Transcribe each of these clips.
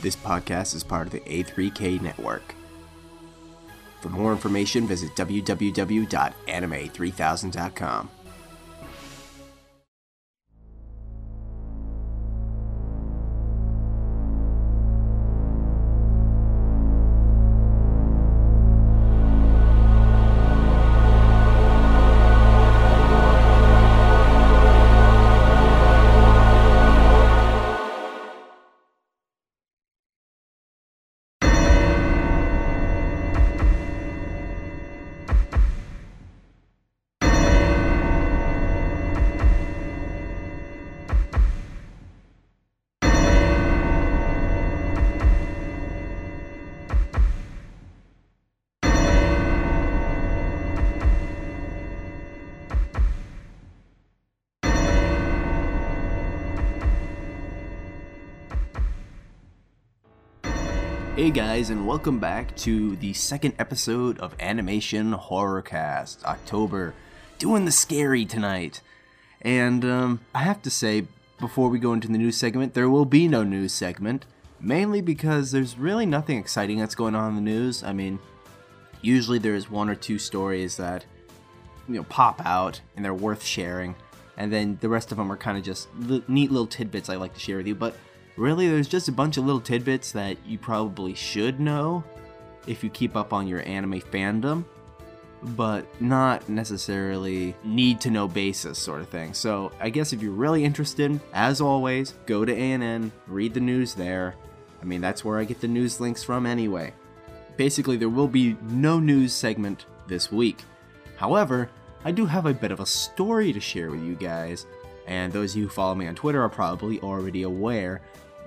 This podcast is part of the A3K network. For more information, visit www.anime3000.com. Hey guys, and welcome back to the second episode of Animation Horrorcast, October. Doing the scary tonight. And um, I have to say, before we go into the news segment, there will be no news segment. Mainly because there's really nothing exciting that's going on in the news. I mean, usually there's one or two stories that, you know, pop out and they're worth sharing. And then the rest of them are kind of just neat little tidbits I like to share with you. But really there's just a bunch of little tidbits that you probably should know if you keep up on your anime fandom but not necessarily need to know basis sort of thing. So i guess if you're really interested as always go to ann read the news there. I mean that's where i get the news links from anyway. Basically there will be no news segment this week. However i do have a bit of a story to share with you guys and those of you who follow me on twitter are probably already aware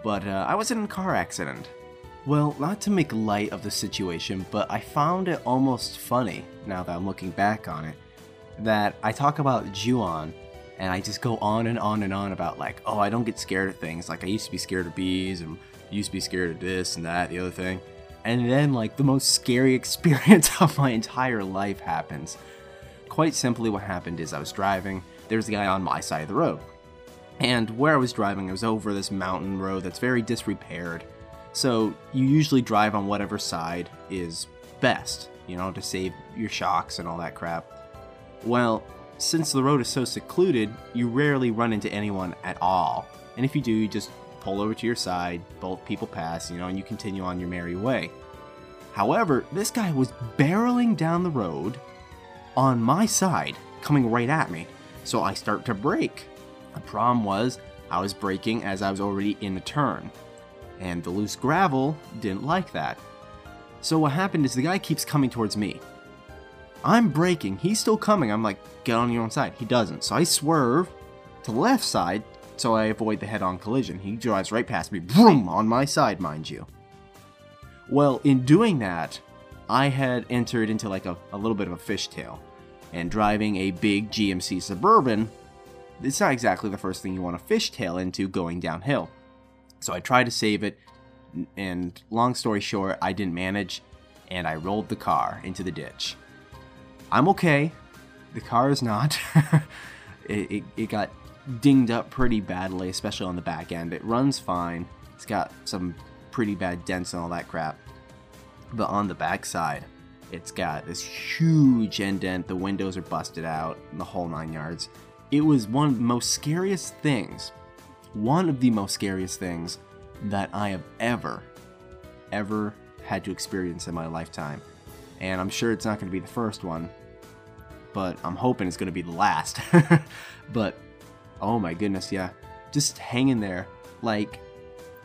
but uh, I was in a car accident. Well, not to make light of the situation, but I found it almost funny, now that I'm looking back on it, that I talk about Ju-on, and I just go on and on and on about, like, oh, I don't get scared of things. Like, I used to be scared of bees, and used to be scared of this and that, the other thing. And then, like, the most scary experience of my entire life happens. Quite simply, what happened is I was driving, there's a guy on my side of the road. And where I was driving, I was over this mountain road that's very disrepaired. So you usually drive on whatever side is best, you know, to save your shocks and all that crap. Well, since the road is so secluded, you rarely run into anyone at all. And if you do, you just pull over to your side, both people pass, you know, and you continue on your merry way. However, this guy was barreling down the road on my side, coming right at me. So I start to brake. The problem was, I was braking as I was already in the turn, and the loose gravel didn't like that. So what happened is the guy keeps coming towards me. I'm braking, he's still coming. I'm like, get on your own side. He doesn't. So I swerve to the left side so I avoid the head on collision. He drives right past me, boom, on my side, mind you. Well, in doing that, I had entered into like a, a little bit of a fishtail. And driving a big GMC Suburban it's not exactly the first thing you want to fishtail into going downhill. So I tried to save it, and long story short, I didn't manage, and I rolled the car into the ditch. I'm okay. The car is not. it, it, it got dinged up pretty badly, especially on the back end. It runs fine. It's got some pretty bad dents and all that crap. But on the back side, it's got this huge indent. The windows are busted out, the whole nine yards. It was one of the most scariest things, one of the most scariest things that I have ever, ever had to experience in my lifetime. And I'm sure it's not going to be the first one, but I'm hoping it's going to be the last. but oh my goodness, yeah. Just hanging there. Like,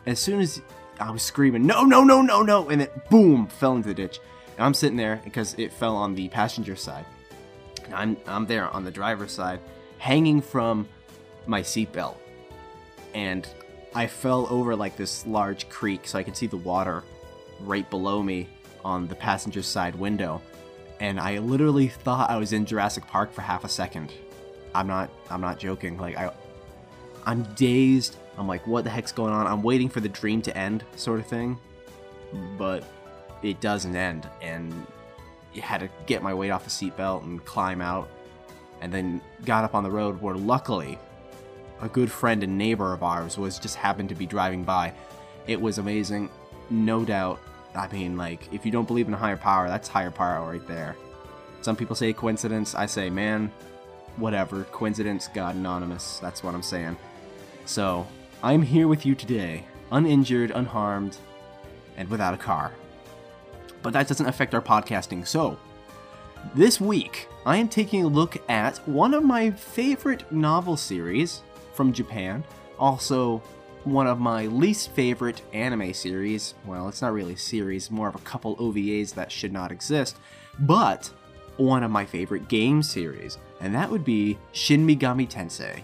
as soon as I was screaming, no, no, no, no, no, and it boom fell into the ditch. And I'm sitting there because it fell on the passenger side. I'm, I'm there on the driver's side hanging from my seatbelt. And I fell over like this large creek so I could see the water right below me on the passenger side window. And I literally thought I was in Jurassic Park for half a second. I'm not I'm not joking. Like I I'm dazed. I'm like what the heck's going on? I'm waiting for the dream to end sort of thing. But it doesn't end and you had to get my weight off the seatbelt and climb out and then got up on the road where luckily a good friend and neighbor of ours was just happened to be driving by It was amazing, no doubt. I mean, like, if you don't believe in a higher power, that's higher power right there. Some people say coincidence. I say, man, whatever. Coincidence, God anonymous. That's what I'm saying. So, I'm here with you today, uninjured, unharmed, and without a car. But that doesn't affect our podcasting. So, this week, I am taking a look at one of my favorite novel series from Japan, also one of my least favorite anime series. Well, it's not really a series, more of a couple OVAs that should not exist, but one of my favorite game series, and that would be Shin Megami Tensei.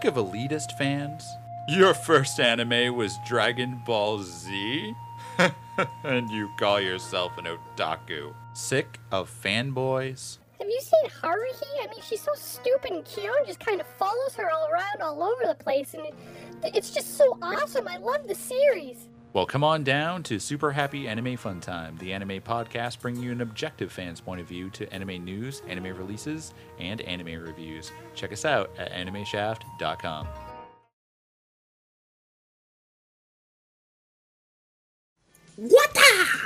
Sick of elitist fans? Your first anime was Dragon Ball Z? and you call yourself an otaku. Sick of fanboys? Have you seen Haruhi? I mean, she's so stupid and Kyon just kind of follows her all around all over the place, and it, it's just so awesome. I love the series. Well, come on down to Super Happy Anime Fun Time, the anime podcast bringing you an objective fan's point of view to anime news, anime releases, and anime reviews. Check us out at animeshaft.com. What the?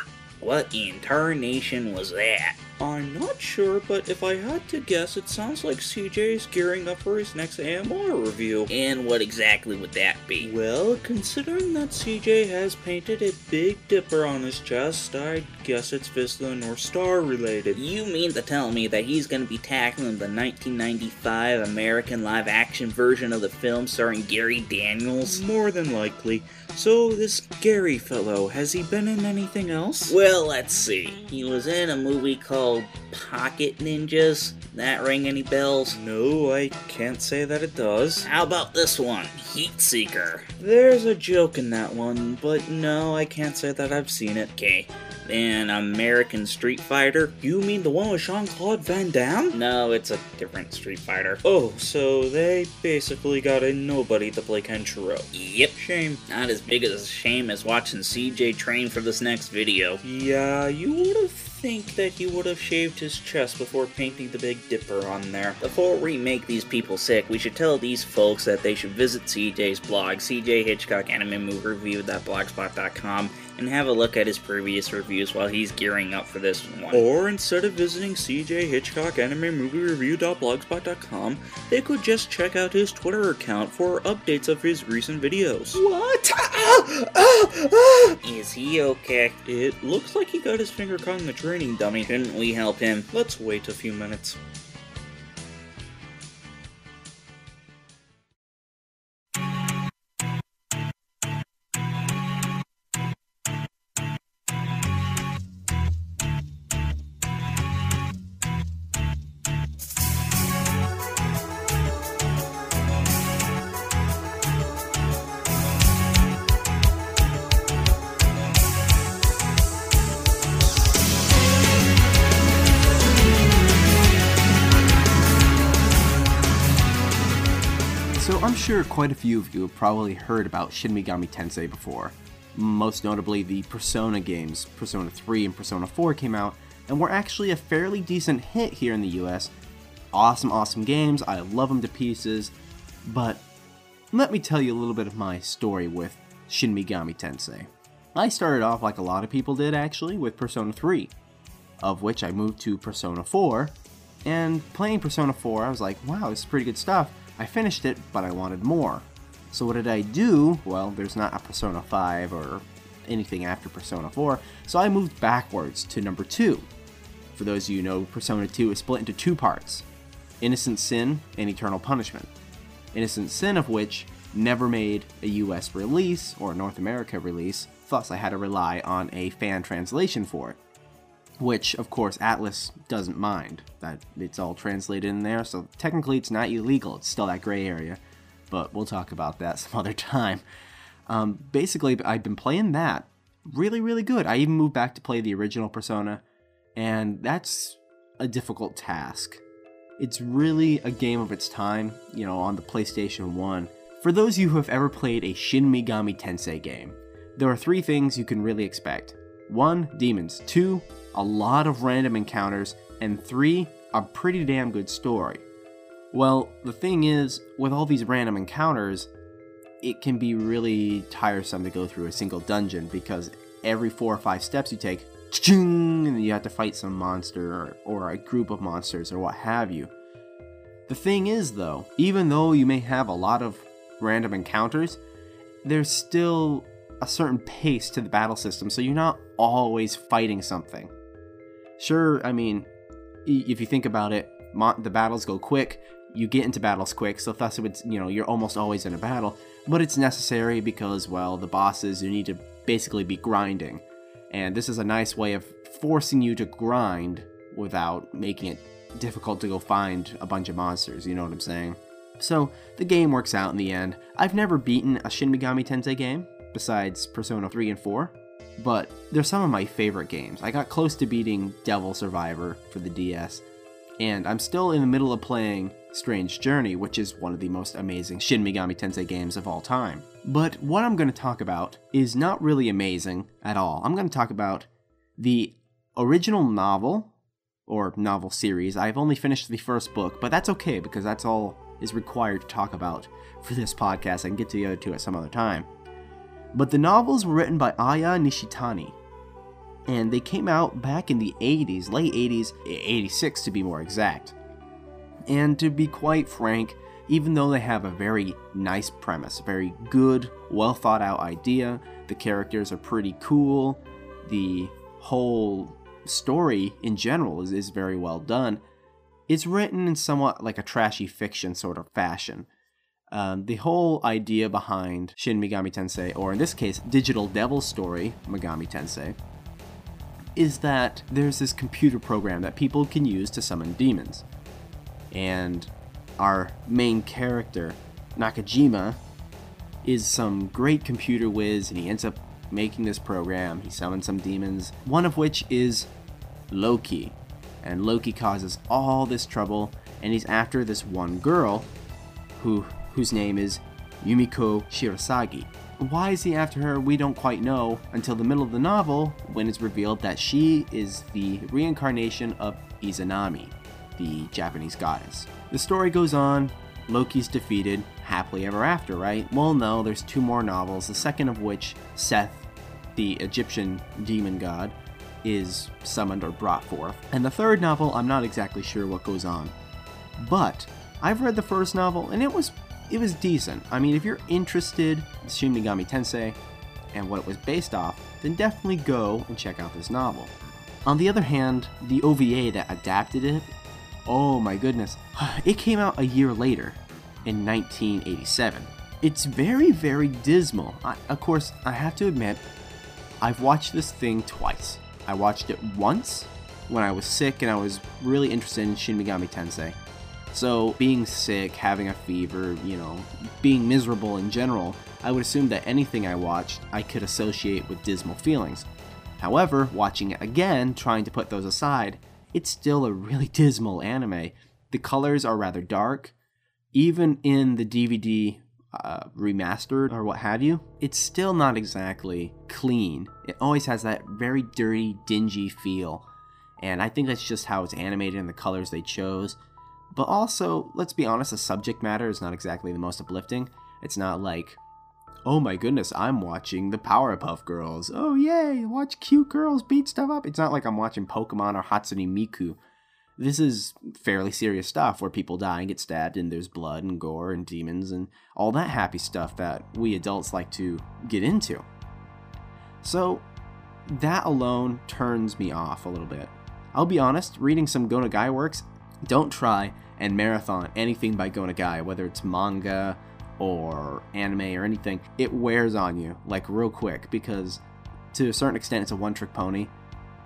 What in tarnation was that? I'm not sure, but if I had to guess, it sounds like CJ is gearing up for his next AMR review. And what exactly would that be? Well, considering that CJ has painted a Big Dipper on his chest, I guess it's Fist of North Star related. You mean to tell me that he's to be tackling the 1995 American live action version of the film starring Gary Daniels? More than likely. So, this Gary fellow, has he been in anything else? Well, let's see. He was in a movie called Pocket Ninjas. That ring any bells? No, I can't say that it does. How about this one? Heat Seeker. There's a joke in that one, but no, I can't say that I've seen it. Okay. Then American Street Fighter. You mean the one with Jean Claude Van Damme? No, it's a different Street Fighter. Oh, so they basically got a nobody to play Kenshiro. Yep. Shame. Not as big as a shame as watching CJ train for this next video. Yeah, you would have think that he would have shaved his chest before painting the Big Dipper on there. Before we make these people sick, we should tell these folks that they should visit CJ's blog, CJ Hitchcock Anime Movie Review.blogspot.com, and have a look at his previous reviews while he's gearing up for this one. Or instead of visiting CJ Hitchcock Anime Movie Review.blogspot.com, they could just check out his Twitter account for updates of his recent videos. What? Ah, ah, ah. Is he okay? It looks like he got his finger caught in the training dummy. Shouldn't we help him? Let's wait a few minutes. Quite a few of you have probably heard about Shin Megami Tensei before. Most notably, the Persona games, Persona 3 and Persona 4 came out, and were actually a fairly decent hit here in the US. Awesome, awesome games, I love them to pieces, but let me tell you a little bit of my story with Shin Megami Tensei. I started off like a lot of people did actually with Persona 3, of which I moved to Persona 4, and playing Persona 4, I was like, wow, this is pretty good stuff. I finished it, but I wanted more. So what did I do? Well, there's not a Persona 5 or anything after Persona 4, so I moved backwards to number 2. For those of you know, Persona 2 is split into two parts Innocent Sin and Eternal Punishment. Innocent Sin, of which never made a US release or a North America release, thus, I had to rely on a fan translation for it which of course Atlus doesn't mind that it's all translated in there. So technically, it's not illegal. It's still that gray area, but we'll talk about that some other time. Um, basically, I've been playing that really, really good. I even moved back to play the original Persona, and that's a difficult task. It's really a game of its time, you know, on the PlayStation 1. For those of you who have ever played a Shin Megami Tensei game, there are three things you can really expect. One, demons. Two, a lot of random encounters. And three, a pretty damn good story. Well, the thing is, with all these random encounters, it can be really tiresome to go through a single dungeon because every four or five steps you take, and you have to fight some monster or, or a group of monsters or what have you. The thing is, though, even though you may have a lot of random encounters, there's still a certain pace to the battle system, so you're not always fighting something. Sure, I mean, if you think about it, the battles go quick, you get into battles quick, so thus it's you know you're almost always in a battle, but it's necessary because well the bosses you need to basically be grinding, and this is a nice way of forcing you to grind without making it difficult to go find a bunch of monsters. You know what I'm saying? So the game works out in the end. I've never beaten a Shin Megami Tensei game besides Persona 3 and 4, but they're some of my favorite games. I got close to beating Devil Survivor for the DS, and I'm still in the middle of playing Strange Journey, which is one of the most amazing Shin Megami Tensei games of all time. But what I'm going to talk about is not really amazing at all. I'm going to talk about the original novel or novel series. I've only finished the first book, but that's okay because that's all is required to talk about for this podcast. I can get to the other two at some other time. But the novels were written by Aya Nishitani, and they came out back in the 80s, late 80s, 86 to be more exact. And to be quite frank, even though they have a very nice premise, a very good, well thought out idea, the characters are pretty cool, the whole story in general is, is very well done, it's written in somewhat like a trashy fiction sort of fashion. Um, the whole idea behind Shin Megami Tensei, or in this case, Digital Devil Story Megami Tensei, is that there's this computer program that people can use to summon demons. And our main character, Nakajima, is some great computer whiz, and he ends up making this program. He summons some demons, one of which is Loki. And Loki causes all this trouble, and he's after this one girl who whose name is Yumiko Shirasagi. Why is he after her? We don't quite know until the middle of the novel when it's revealed that she is the reincarnation of Izanami, the Japanese goddess. The story goes on, Loki's defeated, happily ever after, right? Well, no, there's two more novels, the second of which, Seth, the Egyptian demon god, is summoned or brought forth. And the third novel, I'm not exactly sure what goes on. But I've read the first novel and it was it was decent. I mean, if you're interested in Shin Megami Tensei and what it was based off, then definitely go and check out this novel. On the other hand, the OVA that adapted it, oh my goodness, it came out a year later in 1987. It's very, very dismal. I, of course, I have to admit, I've watched this thing twice. I watched it once when I was sick and I was really interested in Shin Megami Tensei. So, being sick, having a fever, you know, being miserable in general, I would assume that anything I watched I could associate with dismal feelings. However, watching it again, trying to put those aside, it's still a really dismal anime. The colors are rather dark. Even in the DVD uh, remastered or what have you, it's still not exactly clean. It always has that very dirty, dingy feel. And I think that's just how it's animated and the colors they chose. But also, let's be honest, the subject matter is not exactly the most uplifting. It's not like, oh my goodness, I'm watching the Powerpuff Girls. Oh yay, watch cute girls beat stuff up. It's not like I'm watching Pokemon or Hatsune Miku. This is fairly serious stuff where people die and get stabbed and there's blood and gore and demons and all that happy stuff that we adults like to get into. So, that alone turns me off a little bit. I'll be honest, reading some Go Nagai works, don't try and marathon anything by Go Nagai, whether it's manga or anime or anything. It wears on you like real quick because to a certain extent it's a one trick pony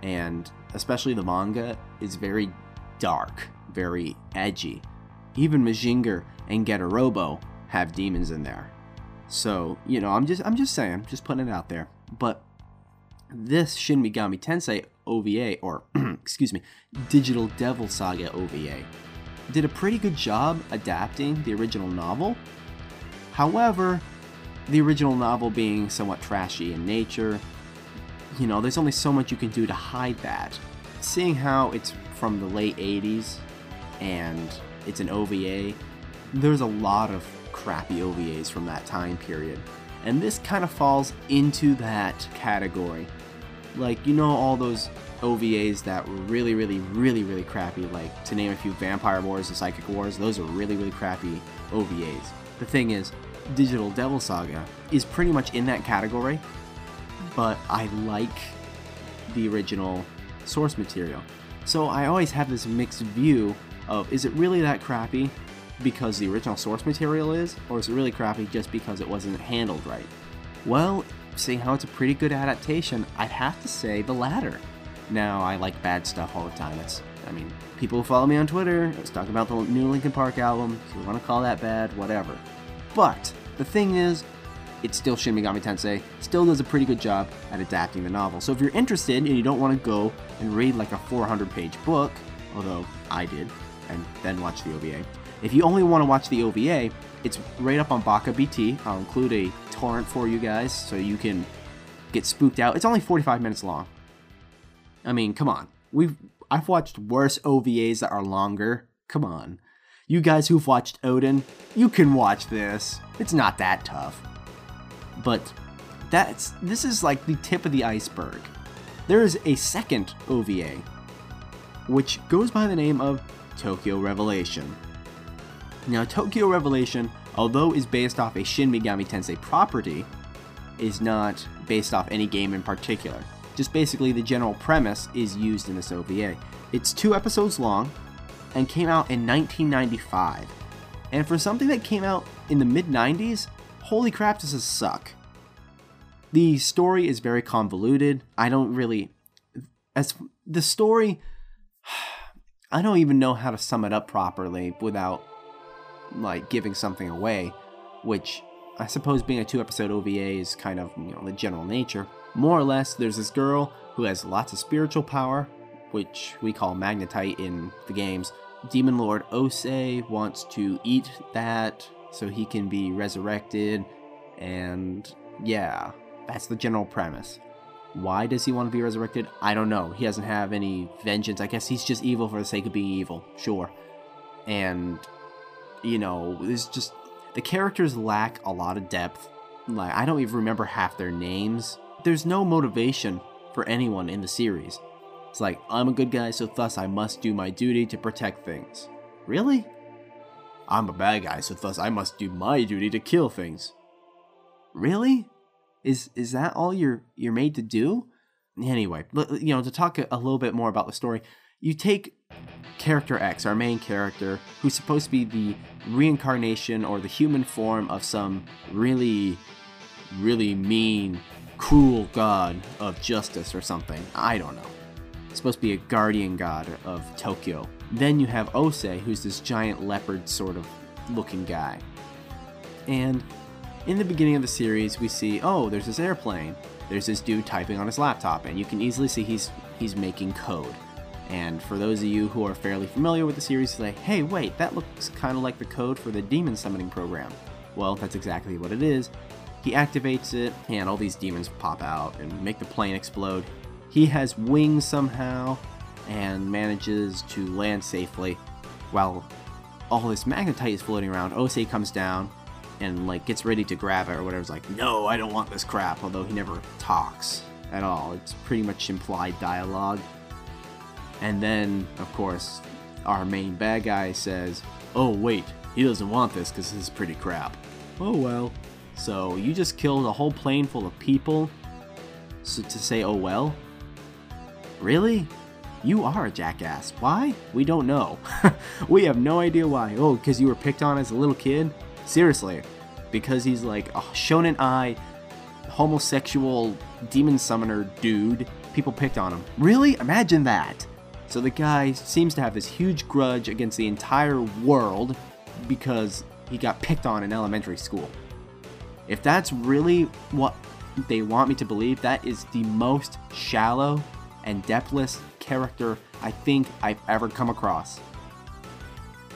and especially the manga is very dark, very edgy. Even Mazinger and Getter Robo have demons in there. So, you know, I'm just I'm just saying, just putting it out there. But this Shin Megami Tensei OVA or excuse me, Digital Devil Saga OVA did a pretty good job adapting the original novel. However, the original novel being somewhat trashy in nature, you know, there's only so much you can do to hide that. Seeing how it's from the late 80s and it's an OVA, there's a lot of crappy OVAs from that time period. And this kind of falls into that category. Like, you know, all those OVAs that were really, really, really, really crappy, like to name a few Vampire Wars and Psychic Wars, those are really, really crappy OVAs. The thing is, Digital Devil Saga is pretty much in that category, but I like the original source material. So I always have this mixed view of is it really that crappy because the original source material is, or is it really crappy just because it wasn't handled right? Well, seeing how it's a pretty good adaptation, I'd have to say the latter. Now, I like bad stuff all the time. It's, I mean, people who follow me on Twitter, I was talking about the new Linkin Park album, so you want to call that bad, whatever. But, the thing is, it's still Shin Megami Tensei, still does a pretty good job at adapting the novel. So if you're interested and you don't want to go and read like a 400 page book, although I did, and then watch the OVA, if you only want to watch the OVA, it's right up on Baka BT. I'll include a torrent for you guys so you can get spooked out. It's only 45 minutes long. I mean, come on. We've I've watched worse OVAs that are longer. Come on. You guys who've watched Odin, you can watch this. It's not that tough. But that's this is like the tip of the iceberg. There is a second OVA which goes by the name of Tokyo Revelation. Now, Tokyo Revelation, although is based off a Shin Megami Tensei property, is not based off any game in particular. Just basically the general premise is used in this OVA. It's two episodes long and came out in 1995. And for something that came out in the mid 90s, holy crap, this suck. The story is very convoluted. I don't really. As the story. I don't even know how to sum it up properly without like giving something away, which I suppose being a two episode OVA is kind of, you know, the general nature. More or less, there's this girl who has lots of spiritual power, which we call magnetite in the games. Demon Lord Ose wants to eat that so he can be resurrected, and yeah, that's the general premise. Why does he want to be resurrected? I don't know. He doesn't have any vengeance. I guess he's just evil for the sake of being evil. Sure. And you know, there's just the characters lack a lot of depth. Like I don't even remember half their names. There's no motivation for anyone in the series. It's like I'm a good guy, so thus I must do my duty to protect things. Really? I'm a bad guy, so thus I must do my duty to kill things. Really? Is is that all you're you're made to do? Anyway, you know, to talk a little bit more about the story, you take character X, our main character, who's supposed to be the reincarnation or the human form of some really, really mean, cruel god of justice or something. I don't know. It's supposed to be a guardian god of Tokyo. Then you have Ose, who's this giant leopard sort of looking guy. And in the beginning of the series, we see, oh, there's this airplane. There's this dude typing on his laptop, and you can easily see he's he's making code. And for those of you who are fairly familiar with the series, say, hey, wait, that looks kind of like the code for the demon summoning program. Well, that's exactly what it is. He activates it, and all these demons pop out and make the plane explode. He has wings somehow and manages to land safely while all this magnetite is floating around. Ose comes down and like gets ready to grab it or whatever. It's like, no, I don't want this crap. Although he never talks at all. It's pretty much implied dialogue. And then, of course, our main bad guy says, Oh, wait, he doesn't want this because this is pretty crap. Oh well. So you just killed a whole plane full of people so to say, oh well? Really? You are a jackass. Why? We don't know. we have no idea why. Oh, because you were picked on as a little kid? Seriously. Because he's like a shonen ai, homosexual demon summoner dude. People picked on him. Really? Imagine that. So the guy seems to have this huge grudge against the entire world because he got picked on in elementary school. If that's really what they want me to believe, that is the most shallow and depthless character I think I've ever come across.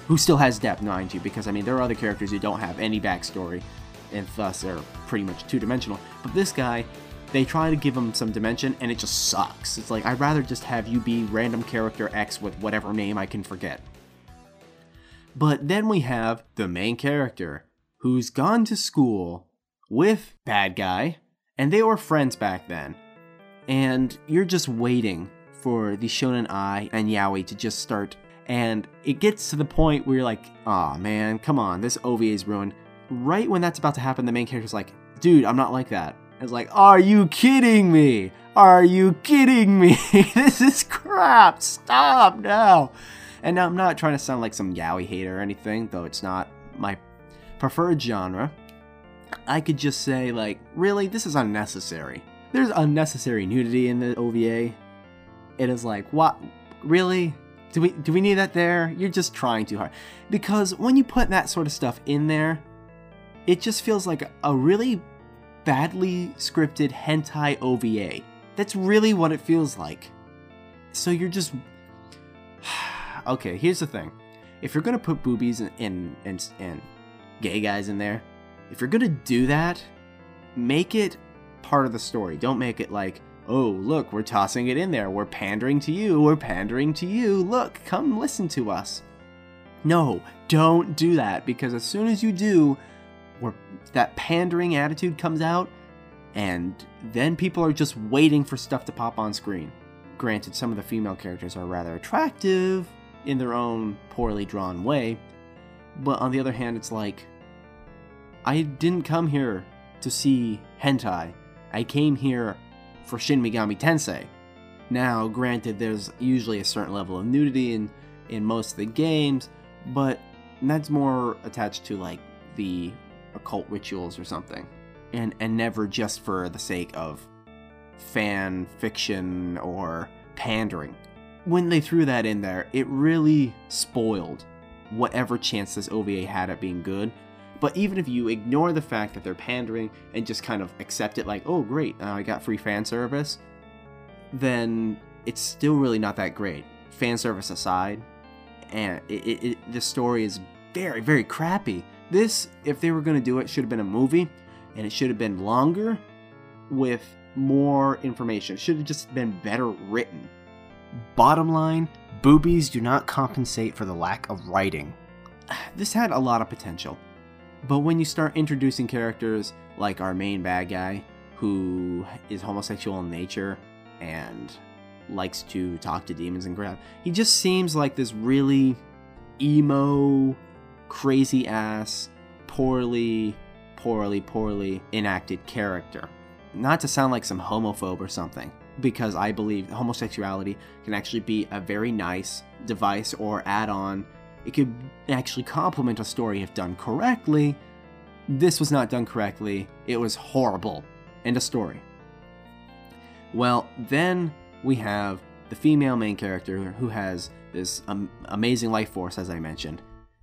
who still has depth, mind you, because I mean, there are other characters who don't have any backstory and thus are pretty much two dimensional. But this guy, they try to give him some dimension and it just sucks. It's like, I'd rather just have you be random character X with whatever name I can forget. But then we have the main character who's gone to school with bad guy, and they were friends back then. And you're just waiting for the Shonen Ai and Yaoi to just start. And it gets to the point where you're like, oh, man, come on, this OVA is ruined. Right when that's about to happen, the main character's like, dude, I'm not like that. It's like, are you kidding me? Are you kidding me? this is crap. Stop now. And I'm not trying to sound like some yaoi hater or anything, though it's not my preferred genre. I could just say, like, really, this is unnecessary. There's unnecessary nudity in the OVA. It is like, what? Really? Do we do we need that there? You're just trying too hard. Because when you put that sort of stuff in there, it just feels like a really badly scripted hentai OVA. That's really what it feels like. So you're just okay, here's the thing. If you're gonna put boobies and and, gay guys in there, if you're gonna do that, make it part of the story. Don't make it like, oh, look, we're tossing it in there. We're pandering to you. We're pandering to you. Look, come listen to us. No, don't do that because as soon as you do, where that pandering attitude comes out, and then people are just waiting for stuff to pop on screen. Granted, some of the female characters are rather attractive, in their own poorly drawn way. But on the other hand, it's like, I didn't come here to see hentai. I came here for Shin Megami Tensei. Now, granted, there's usually a certain level of nudity in, in most of the games, but that's more attached to like the occult rituals or something. And, and never just for the sake of fan fiction or pandering when they threw that in there, it really spoiled whatever chance this OVA had at being good. But even if you ignore the fact that they're pandering and just kind of accept it like, oh, great, uh, I got free fan service, then it's still really not that great. Fan service aside, and it, it, it, the story is very, very crappy. This, if they were going to do it, should have been a movie, and it should have been longer with more information. It should have just been better written. Bottom line, boobies do not compensate for the lack of writing. This had a lot of potential, but when you start introducing characters like our main bad guy, who is homosexual in nature and likes to talk to demons and grab, he just seems like this really emo, crazy ass, poorly, poorly, poorly enacted character. Not to sound like some homophobe or something, because I believe homosexuality can actually be a very nice device or add on. It could actually complement a story if done correctly. This was not done correctly, it was horrible. End of story. Well, then we have the female main character who has this um, amazing life force, as I mentioned.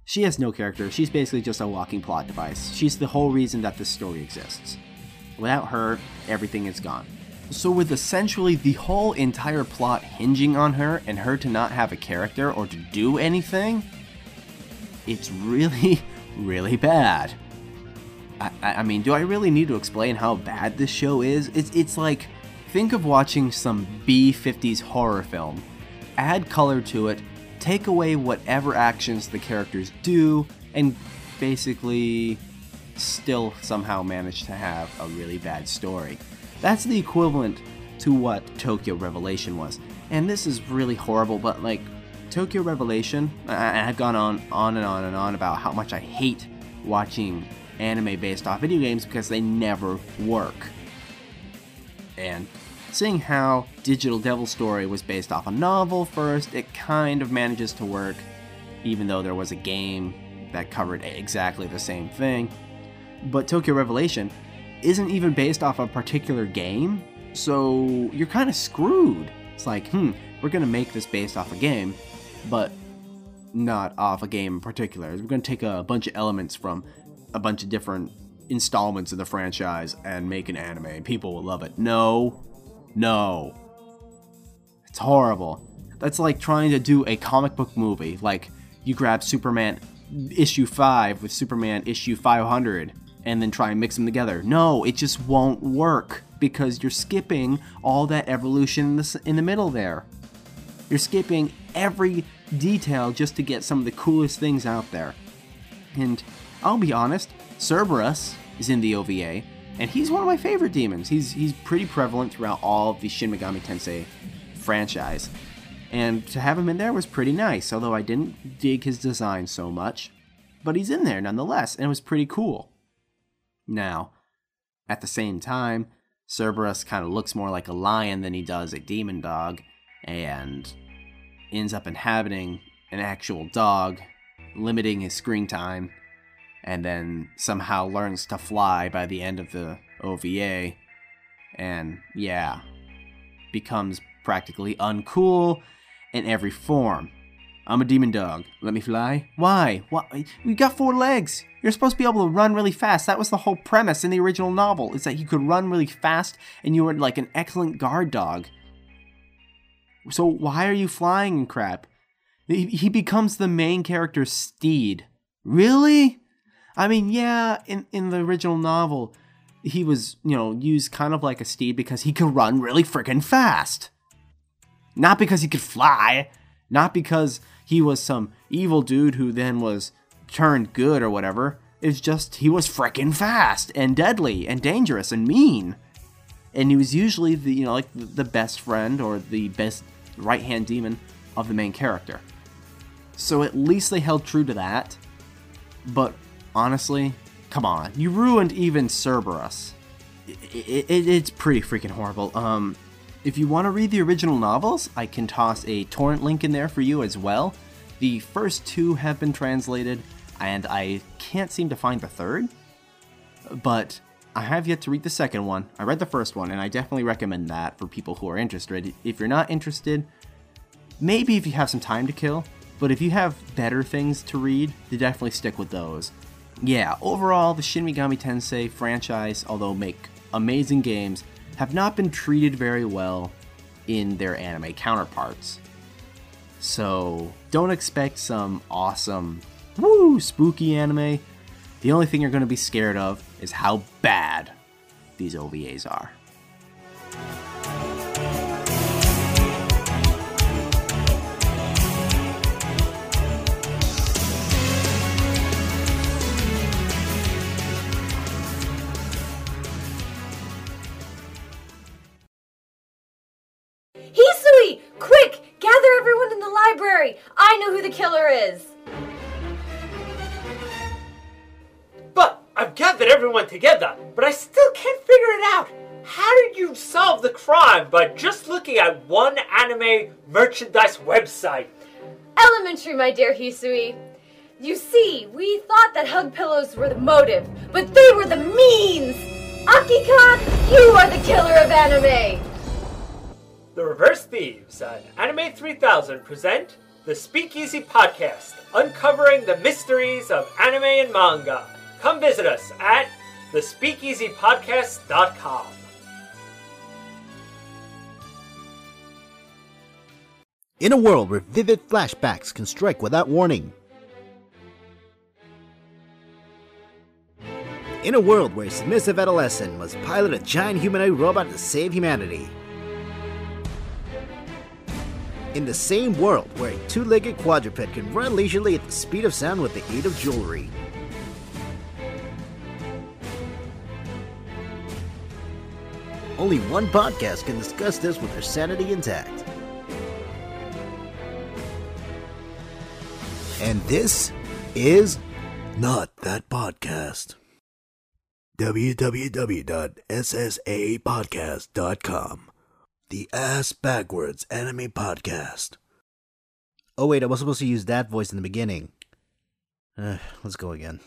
She has no character, she's basically just a walking plot device. She's the whole reason that this story exists. Without her, everything is gone. So, with essentially the whole entire plot hinging on her and her to not have a character or to do anything, it's really, really bad. I, I mean, do I really need to explain how bad this show is? It's, it's like, think of watching some B 50s horror film, add color to it, take away whatever actions the characters do, and basically still somehow manage to have a really bad story. That's the equivalent to what Tokyo Revelation was. And this is really horrible, but like Tokyo Revelation, I, I've gone on on and on and on about how much I hate watching anime based off video games because they never work. And seeing how Digital Devil Story was based off a novel first, it kind of manages to work, even though there was a game that covered exactly the same thing. But Tokyo Revelation isn't even based off a particular game, so you're kind of screwed. It's like, hmm, we're gonna make this based off a game, but not off a game in particular. We're gonna take a bunch of elements from a bunch of different installments of the franchise and make an anime, people will love it. No, no. It's horrible. That's like trying to do a comic book movie. Like, you grab Superman issue 5 with Superman issue 500 and then try and mix them together. No, it just won't work because you're skipping all that evolution in the, in the middle there. You're skipping every detail just to get some of the coolest things out there. And I'll be honest, Cerberus is in the OVA, and he's one of my favorite demons. He's he's pretty prevalent throughout all the Shin Megami Tensei franchise. And to have him in there was pretty nice, although I didn't dig his design so much. But he's in there nonetheless, and it was pretty cool. Now, at the same time, Cerberus kind of looks more like a lion than he does a demon dog, and ends up inhabiting an actual dog, limiting his screen time, and then somehow learns to fly by the end of the OVA, and yeah, becomes practically uncool in every form. I'm a demon dog. Let me fly? Why? Why? You got four legs. You're supposed to be able to run really fast. That was the whole premise in the original novel, is that you could run really fast and you were like an excellent guard dog. So why are you flying and crap? He becomes the main character's steed. Really? I mean, yeah, in, in the original novel, he was, you know, used kind of like a steed because he could run really freaking fast. Not because he could fly, not because he was some evil dude who then was turned good or whatever. It's just he was freaking fast and deadly and dangerous and mean. And he was usually the, you know, like the best friend or the best right hand demon of the main character. So at least they held true to that. But honestly, come on, you ruined even Cerberus. It, it, it's pretty freaking horrible. Um, if you want to read the original novels, I can toss a torrent link in there for you as well. The first two have been translated, and I can't seem to find the third. But I have yet to read the second one. I read the first one, and I definitely recommend that for people who are interested. If you're not interested, maybe if you have some time to kill, but if you have better things to read, then definitely stick with those. Yeah, overall, the Shin Megami Tensei franchise, although make amazing games, have not been treated very well in their anime counterparts. So, don't expect some awesome, woo, spooky anime. The only thing you're going to be scared of is how bad these OVAs are. Hisui! Quick! Gather everyone in the library! I know who the killer is! But I've gathered everyone together, but I still can't figure it out. How did you solve the crime by just looking at one anime merchandise website? Elementary, my dear Hisui. You see, we thought that hug pillows were the motive, but they were the means! Akika, you are the killer of anime! The Reverse Thieves and Anime 3000 present the Speakeasy Podcast, uncovering the mysteries of anime and manga. Come visit us at thespeakeasypodcast.com. In a world where vivid flashbacks can strike without warning. In a world where a submissive adolescent must pilot a giant humanoid robot to save humanity. In the same world where a two legged quadruped can run leisurely at the speed of sound with the aid of jewelry. Only one podcast can discuss this with their sanity intact. And this is not that podcast. www.ssapodcast.com. The Ass Backwards Anime Podcast. Oh, wait, I was supposed to use that voice in the beginning. Uh, let's go again.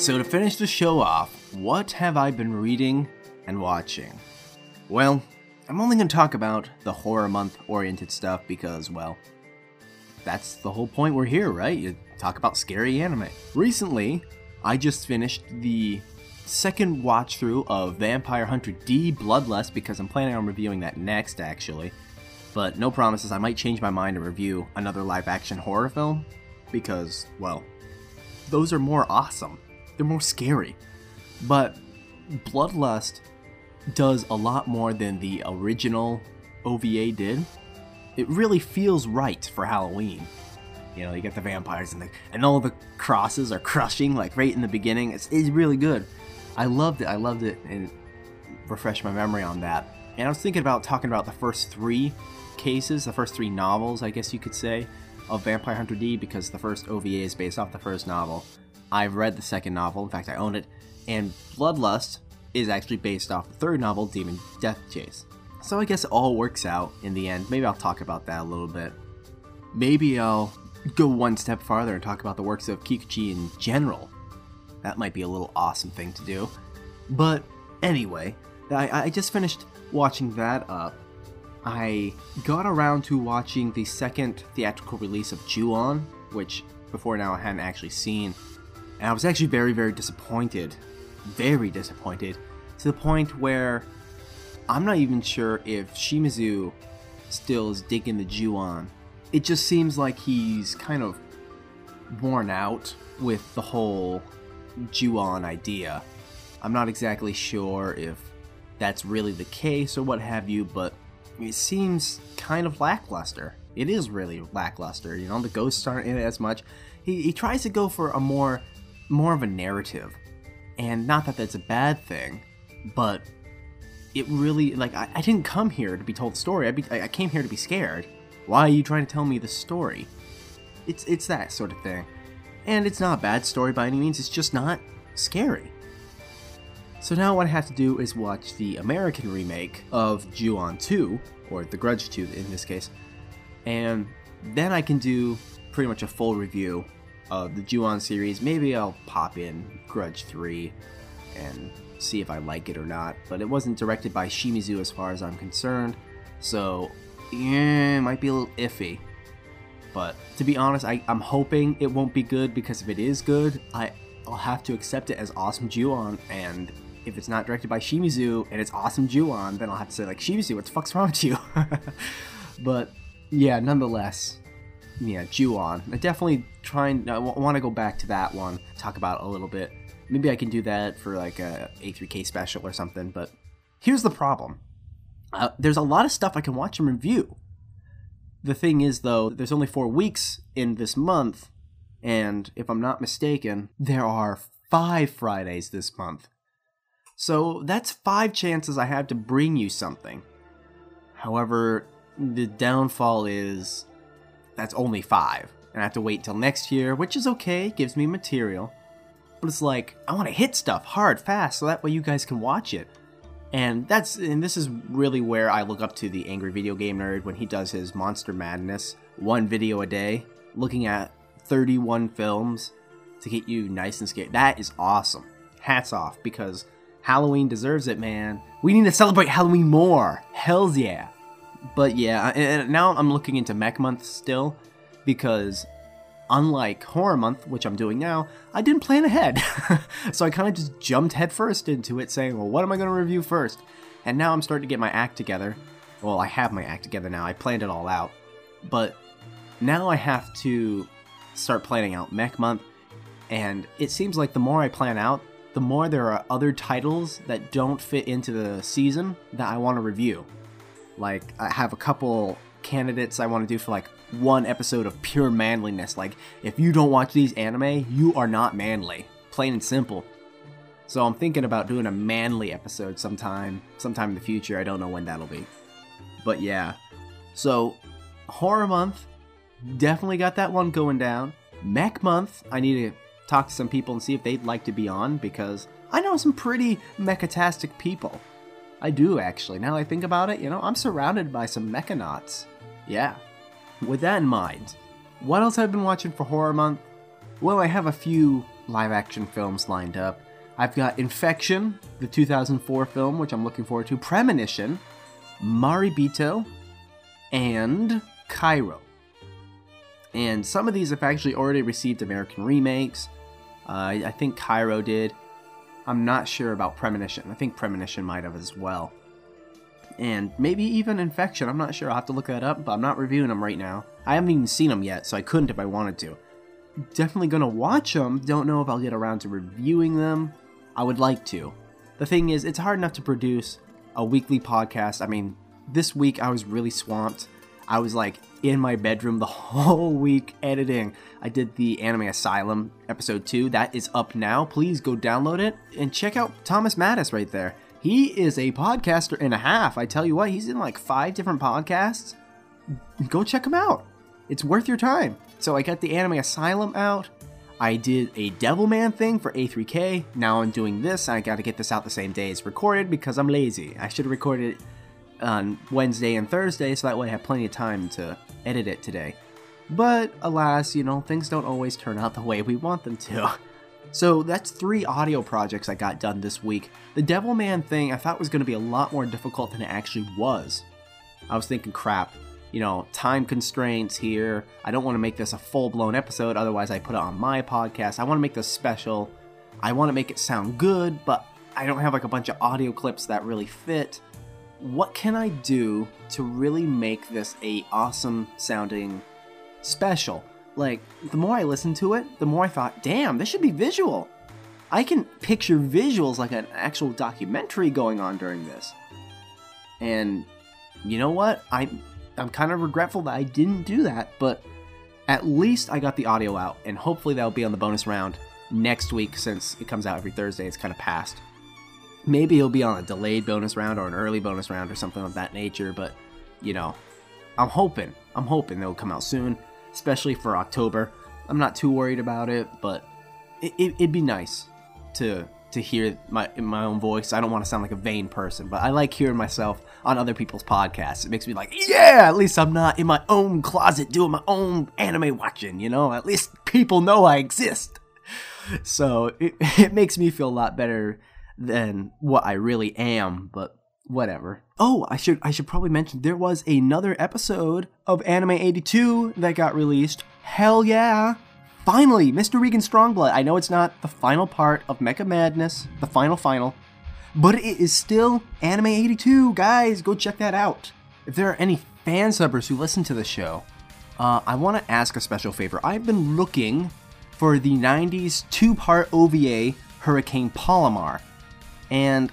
So to finish the show off, what have I been reading and watching? Well, I'm only going to talk about the horror month oriented stuff because, well, that's the whole point we're here, right? You talk about scary anime. Recently, I just finished the second watch through of Vampire Hunter D Bloodlust because I'm planning on reviewing that next, actually. But no promises, I might change my mind and review another live action horror film because, well, those are more awesome. They're more scary. But Bloodlust does a lot more than the original OVA did. It really feels right for Halloween. You know, you get the vampires and the, and all the crosses are crushing like right in the beginning. It's, it's really good. I loved it. I loved it and refreshed my memory on that. And I was thinking about talking about the first three cases, the first three novels, I guess you could say, of Vampire Hunter D because the first OVA is based off the first novel. I've read the second novel, in fact, I own it, and Bloodlust is actually based off the third novel, Demon Death Chase. So I guess it all works out in the end. Maybe I'll talk about that a little bit. Maybe I'll go one step farther and talk about the works of Kikuchi in general. That might be a little awesome thing to do. But anyway, I, I just finished watching that up. I got around to watching the second theatrical release of Ju-On, which before now I hadn't actually seen. And I was actually very, very disappointed. Very disappointed. To the point where I'm not even sure if Shimizu still is digging the Ju-On. It just seems like he's kind of worn out with the whole Ju-On idea. I'm not exactly sure if that's really the case or what have you, but it seems kind of lackluster. It is really lackluster. You know, the ghosts aren't in it as much. He, he tries to go for a more more of a narrative, and not that that's a bad thing, but it really like I, I didn't come here to be told story. I, be, I came here to be scared. Why are you trying to tell me the story? It's it's that sort of thing, and it's not a bad story by any means. It's just not scary. So now what I have to do is watch the American remake of Ju-On 2, or The Grudge 2 in this case, and then I can do pretty much a full review of the Ju-On series. Maybe I'll pop in Grudge 3 and see if I like it or not, but it wasn't directed by Shimizu as far as I'm concerned, so yeah, it might be a little iffy. But to be honest, I, I'm hoping it won't be good because if it is good, I, I'll have to accept it as awesome Ju-On and if it's not directed by Shimizu and it's awesome Ju-On, then I'll have to say like Shimizu, what the fuck's wrong with you? but yeah, nonetheless, yeah, Ju-On. I definitely trying. I w- want to go back to that one, talk about a little bit. Maybe I can do that for like a A3K special or something. But here's the problem: uh, there's a lot of stuff I can watch and review. The thing is, though, there's only four weeks in this month, and if I'm not mistaken, there are five Fridays this month. So that's five chances I have to bring you something. However, the downfall is that's only five. And I have to wait till next year, which is okay, gives me material. But it's like, I want to hit stuff hard, fast, so that way you guys can watch it. And that's and this is really where I look up to the angry video game nerd when he does his monster madness, one video a day, looking at 31 films to get you nice and scared. That is awesome. Hats off because Halloween deserves it, man. We need to celebrate Halloween more. Hells yeah. But yeah, and now I'm looking into Mech Month still because unlike Horror Month, which I'm doing now, I didn't plan ahead. so I kind of just jumped headfirst into it saying, well, what am I going to review first? And now I'm starting to get my act together. Well, I have my act together now. I planned it all out. But now I have to start planning out Mech Month. And it seems like the more I plan out, the more there are other titles that don't fit into the season that I want to review. Like, I have a couple candidates I want to do for like one episode of pure manliness. Like, if you don't watch these anime, you are not manly. Plain and simple. So I'm thinking about doing a manly episode sometime, sometime in the future. I don't know when that'll be. But yeah. So, horror month, definitely got that one going down. Mech month, I need to talk to some people and see if they'd like to be on because I know some pretty mechatastic people. I do actually. Now I think about it, you know, I'm surrounded by some mechanauts. Yeah. With that in mind, what else have I been watching for horror month? Well, I have a few live action films lined up. I've got Infection, the 2004 film, which I'm looking forward to, Premonition, Marebito, and Kairo. And some of these have actually already received American remakes. Uh, I think Kairo did. I'm not sure about Premonition. I think Premonition might have as well. And maybe even Infection. I'm not sure. I'll have to look that up, but I'm not reviewing them right now. I haven't even seen them yet, so I couldn't if I wanted to. Definitely gonna watch them. Don't know if I'll get around to reviewing them. I would like to. The thing is, it's hard enough to produce a weekly podcast. I mean, this week I was really swamped. I was like in my bedroom the whole week editing. I did the Anime Asylum episode 2. That is up now. Please go download it and check out Thomas Mattis right there. He is a podcaster and a half. I tell you what, he's in like five different podcasts. Go check him out. It's worth your time. So I got the Anime Asylum out. I did a Devilman thing for A3K. Now I'm doing this. I got to get this out the same day it's recorded because I'm lazy. I should have recorded it on Wednesday and Thursday so that way I have plenty of time to edit it today. But alas, you know, things don't always turn out the way we want them to. So that's three audio projects I got done this week. The Devilman thing I thought was going to be a lot more difficult than it actually was. I was thinking, crap, you know, time constraints here. I don't want to make this a full blown episode, otherwise, I put it on my podcast. I want to make this special. I want to make it sound good, but I don't have like a bunch of audio clips that really fit. What can I do to really make this a awesome sounding special? Like, the more I listened to it, the more I thought, damn, this should be visual. I can picture visuals like an actual documentary going on during this. And you know what? I I'm kind of regretful that I didn't do that, but at least I got the audio out, and hopefully that'll be on the bonus round next week since it comes out every Thursday. It's kind of past. Maybe he'll be on a delayed bonus round or an early bonus round or something of that nature, but you know, I'm hoping, I'm hoping they'll come out soon, especially for October. I'm not too worried about it, but it, it, it'd be nice to to hear my my own voice. I don't want to sound like a vain person, but I like hearing myself on other people's podcasts. It makes me like, yeah, at least I'm not in my own closet doing my own anime watching, you know? At least people know I exist. So it, it makes me feel a lot better than what I really am, but whatever. Oh, I should I should probably mention there was another episode of Anime 82 that got released. Hell yeah. Finally, Mr. Regan Strongblood. I know it's not the final part of Mecha Madness, the final final, but it is still Anime 82. Guys, go check that out. If there are any fan subbers who listen to the show, uh, I want to ask a special favor. I've been looking for the 90s two part OVA Hurricane Polymar, and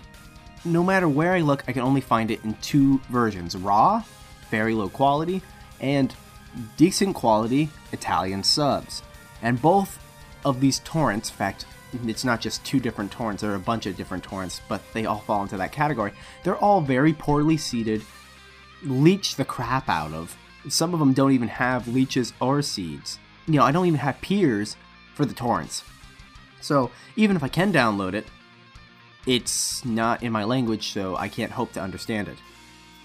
no matter where I look, I can only find it in two versions raw, very low quality, and decent quality Italian subs. And both of these torrents, in fact, it's not just two different torrents, there are a bunch of different torrents, but they all fall into that category. They're all very poorly seeded, leech the crap out of. Some of them don't even have leeches or seeds. You know, I don't even have peers for the torrents. So even if I can download it, it's not in my language, so I can't hope to understand it.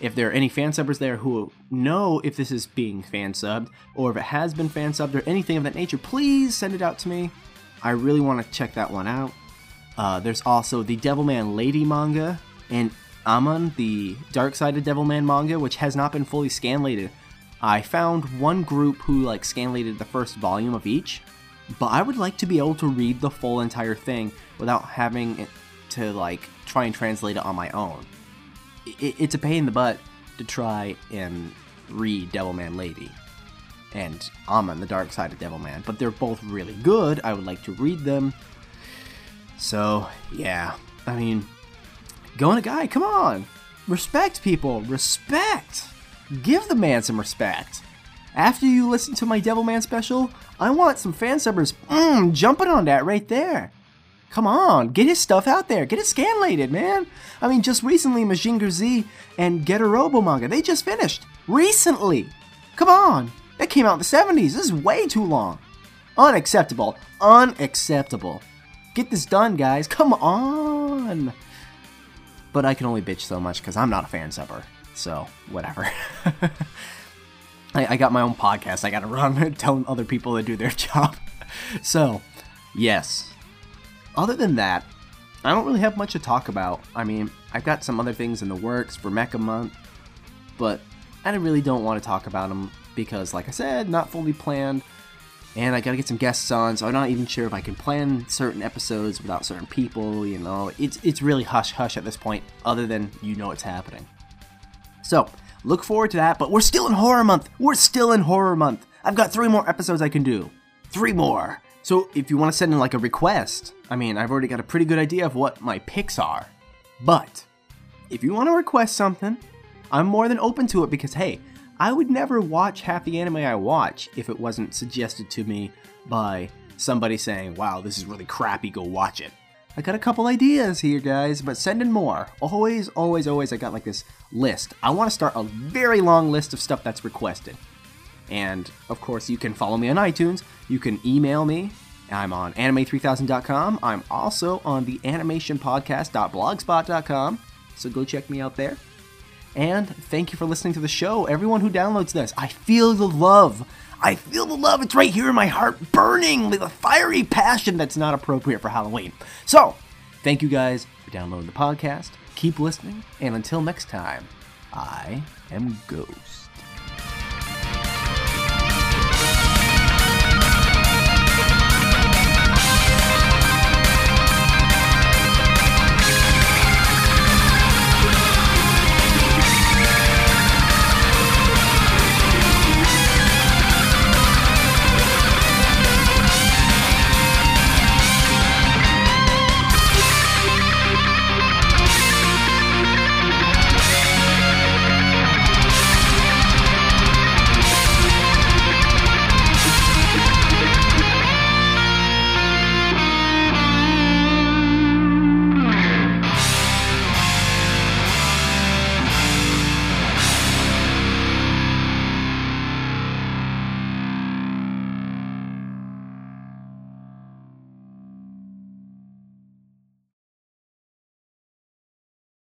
If there are any fan subbers there who know if this is being fan subbed, or if it has been fan subbed, or anything of that nature, please send it out to me. I really want to check that one out. Uh, there's also the Devilman Lady manga, and Amon, the Dark Side of Devilman manga, which has not been fully scanlated. I found one group who like scanlated the first volume of each, but I would like to be able to read the full entire thing without having to like try and translate it on my own. It, it's a pain in the butt to try and read Devilman Lady and Amon, the Dark Side of Devilman, but they're both really good. I would like to read them. So, yeah. I mean, going a guy, come on. Respect people. Respect. Give the man some respect. After you listen to my Devilman special, I want some fan subbers mm, jumping on that right there. Come on, get his stuff out there. Get it scanlated, man. I mean, just recently, Mazinger Z and Getter Robo manga, they just finished. Recently. Come on. That came out in the 70s. This is way too long. Unacceptable. Unacceptable. Get this done, guys. Come on. But I can only bitch so much because I'm not a fan subber. So, whatever. I, I got my own podcast I gotta run telling other people to do their job. So, yes, other than that, I don't really have much to talk about. I mean, I've got some other things in the works for Mecha Month, but I really don't want to talk about them because, like I said, not fully planned, and I gotta get some guests on, so I'm not even sure if I can plan certain episodes without certain people. You know, it's it's really hush hush at this point, other than you know it's happening. So look forward to that. But we're still in horror month. We're still in horror month. I've got three more episodes I can do. Three more. So if you want to send in like a request, I mean, I've already got a pretty good idea of what my picks are. But if you want to request something, I'm more than open to it because hey, I would never watch half the anime I watch if it wasn't suggested to me by somebody saying, wow, this is really crappy, go watch it. I got a couple ideas here, guys, but send in more. Always, always, always, I got like this list. I want to start a very long list of stuff that's requested. And of course, you can follow me on iTunes. You can email me. I'm on anime3000.com. I'm also on the animationpodcast.blogspot.com. So go check me out there. And thank you for listening to the show, everyone who downloads this. I feel the love. I feel the love. It's right here in my heart, burning with a fiery passion that's not appropriate for Halloween. So, thank you guys for downloading the podcast. Keep listening, and until next time, I am Ghost.